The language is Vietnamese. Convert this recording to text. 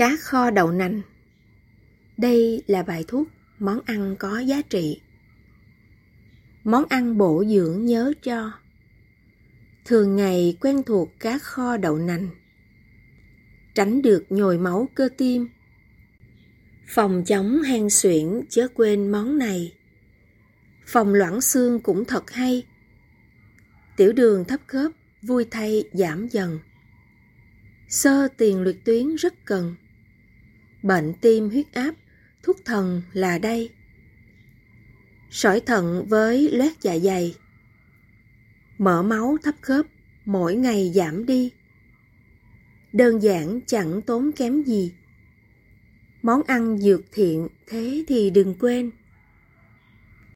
Cá kho đậu nành. Đây là bài thuốc món ăn có giá trị. Món ăn bổ dưỡng nhớ cho. Thường ngày quen thuộc cá kho đậu nành. Tránh được nhồi máu cơ tim. Phòng chống hen suyễn chớ quên món này. Phòng loãng xương cũng thật hay. Tiểu đường thấp khớp, vui thay giảm dần. Sơ tiền luyện tuyến rất cần. Bệnh tim huyết áp, thuốc thần là đây. Sỏi thận với loét dạ dày. Mở máu thấp khớp, mỗi ngày giảm đi. Đơn giản chẳng tốn kém gì. Món ăn dược thiện thế thì đừng quên.